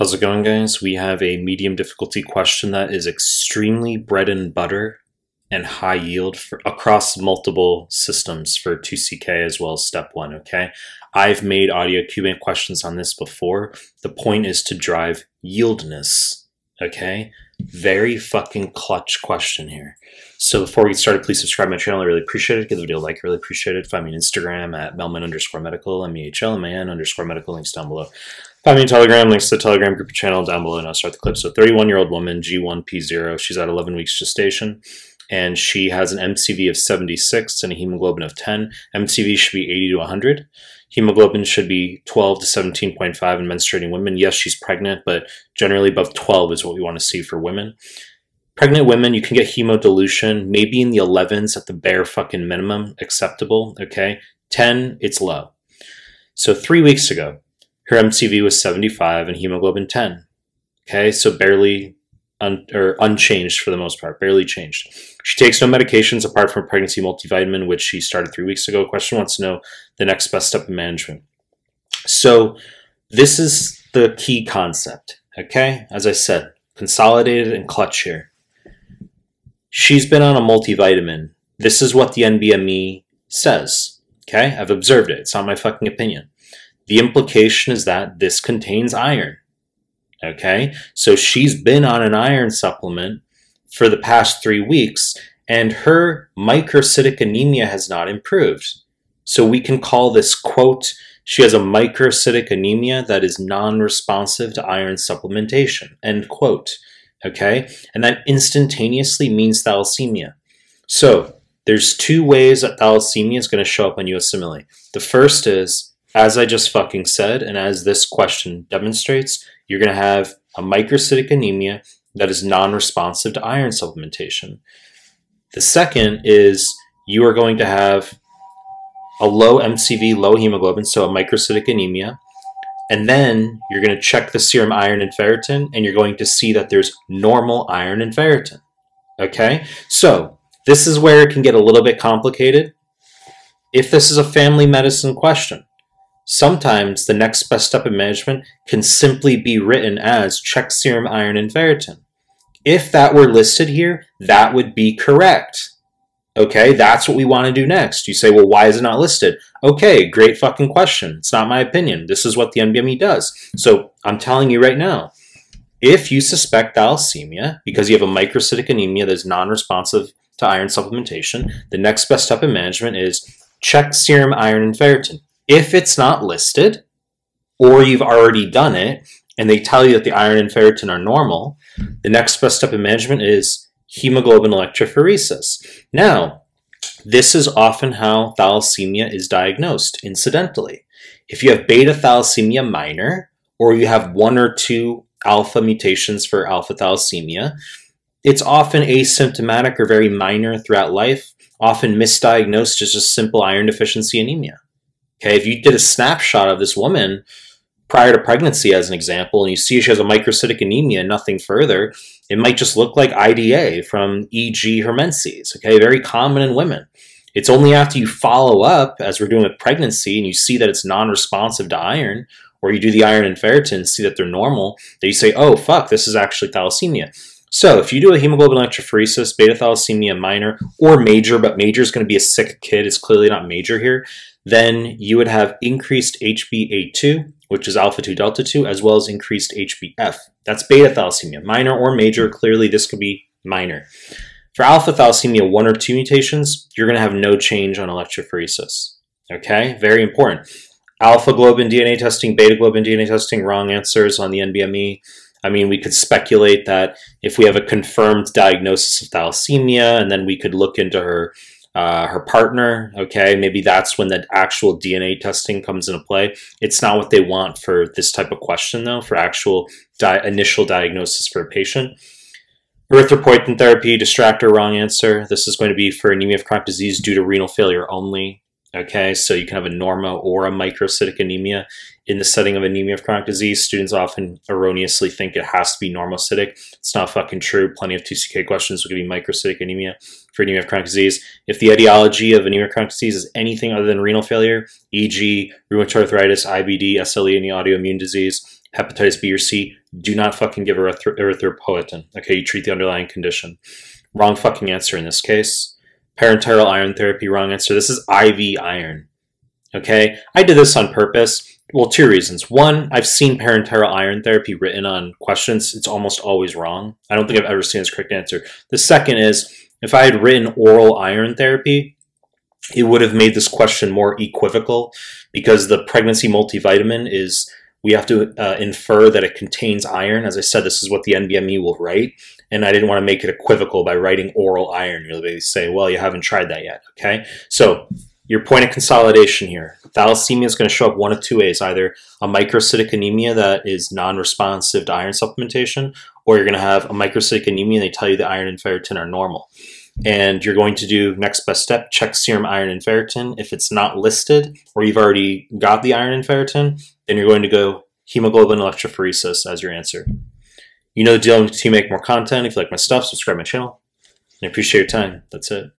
How's it going, guys? We have a medium difficulty question that is extremely bread and butter and high yield for, across multiple systems for 2CK as well as step one, okay? I've made audio QBank questions on this before. The point is to drive yieldness, okay? Very fucking clutch question here. So before we get started, please subscribe to my channel. I really appreciate it. Give the video a like. I really appreciate it. Find me on Instagram at mehlman underscore medical, M-E-H-L-M-A-N underscore medical. Links down below. Find me on Telegram. Links to the Telegram group channel down below. And I'll start the clip. So 31-year-old woman, G1P0. She's at 11 weeks gestation. And she has an MCV of 76 and a hemoglobin of 10. MCV should be 80 to 100. Hemoglobin should be 12 to 17.5 in menstruating women. Yes, she's pregnant, but generally above 12 is what we want to see for women. Pregnant women, you can get hemodilution, maybe in the 11s at the bare fucking minimum, acceptable, okay? 10, it's low. So three weeks ago, her MCV was 75 and hemoglobin 10. Okay, so barely un, or unchanged for the most part, barely changed. She takes no medications apart from pregnancy multivitamin, which she started three weeks ago. Question wants to know the next best step in management. So this is the key concept. Okay, as I said, consolidated and clutch here. She's been on a multivitamin. This is what the NBME says. Okay, I've observed it. It's not my fucking opinion. The implication is that this contains iron. Okay, so she's been on an iron supplement for the past three weeks, and her microcytic anemia has not improved. So we can call this quote, she has a microcytic anemia that is non responsive to iron supplementation, end quote okay? And that instantaneously means thalassemia. So there's two ways that thalassemia is going to show up on USMLE. The first is, as I just fucking said, and as this question demonstrates, you're going to have a microcytic anemia that is non-responsive to iron supplementation. The second is you are going to have a low MCV, low hemoglobin, so a microcytic anemia, and then you're going to check the serum iron and ferritin, and you're going to see that there's normal iron and ferritin. Okay? So, this is where it can get a little bit complicated. If this is a family medicine question, sometimes the next best step in management can simply be written as check serum iron and ferritin. If that were listed here, that would be correct. Okay, that's what we want to do next. You say, well, why is it not listed? Okay, great fucking question. It's not my opinion. This is what the NBME does. So I'm telling you right now, if you suspect thalassemia because you have a microcytic anemia that is non-responsive to iron supplementation, the next best step in management is check serum iron and ferritin. If it's not listed, or you've already done it, and they tell you that the iron and ferritin are normal, the next best step in management is hemoglobin electrophoresis. Now, this is often how thalassemia is diagnosed, incidentally. If you have beta thalassemia minor, or you have one or two alpha mutations for alpha thalassemia, it's often asymptomatic or very minor throughout life, often misdiagnosed as just simple iron deficiency anemia. Okay, if you did a snapshot of this woman prior to pregnancy, as an example, and you see she has a microcytic anemia, nothing further, it might just look like IDA from E.G. hermenses, okay, very common in women. It's only after you follow up, as we're doing with pregnancy, and you see that it's non-responsive to iron, or you do the iron and ferritin, see that they're normal, that you say, oh, fuck, this is actually thalassemia. So if you do a hemoglobin electrophoresis, beta thalassemia minor or major, but major is going to be a sick kid, it's clearly not major here, then you would have increased HbA2, which is alpha 2 delta 2, as well as increased HbF. That's beta thalassemia, minor or major. Clearly, this could be minor. For alpha thalassemia, one or two mutations, you're going to have no change on electrophoresis. Okay, very important. Alpha globin DNA testing, beta globin DNA testing, wrong answers on the NBME. I mean, we could speculate that if we have a confirmed diagnosis of thalassemia, and then we could look into her uh, her partner. Okay, maybe that's when the actual DNA testing comes into play. It's not what they want for this type of question, though, for actual di- initial diagnosis for a patient. Erythropoietin therapy, distractor, wrong answer. This is going to be for anemia of chronic disease due to renal failure only. Okay, so you can have a norma or a microcytic anemia in the setting of anemia of chronic disease. Students often erroneously think it has to be normocytic. It's not fucking true. Plenty of 2CK questions will give you microcytic anemia for anemia of chronic disease. If the etiology of anemia of chronic disease is anything other than renal failure, e.g., rheumatoid arthritis, IBD, SLE, any autoimmune disease, hepatitis B or C, do not fucking give erythro- erythropoietin. Okay, you treat the underlying condition. Wrong fucking answer in this case. Parenteral iron therapy, wrong answer. This is IV iron. Okay, I did this on purpose. Well, two reasons. One, I've seen parenteral iron therapy written on questions. It's almost always wrong. I don't think I've ever seen this correct answer. The second is if I had written oral iron therapy, it would have made this question more equivocal because the pregnancy multivitamin is we have to uh, infer that it contains iron. As I said, this is what the NBME will write, and I didn't want to make it equivocal by writing oral iron. You'll be say, well, you haven't tried that yet. Okay, so your point of consolidation here. Thalassemia is going to show up one of two ways: either a microcytic anemia that is non-responsive to iron supplementation, or you're going to have a microcytic anemia and they tell you the iron and ferritin are normal. And you're going to do next best step, check serum iron and ferritin. If it's not listed, or you've already got the iron and ferritin, then you're going to go hemoglobin electrophoresis as your answer. You know the deal to make more content. If you like my stuff, subscribe my channel. And I appreciate your time. That's it.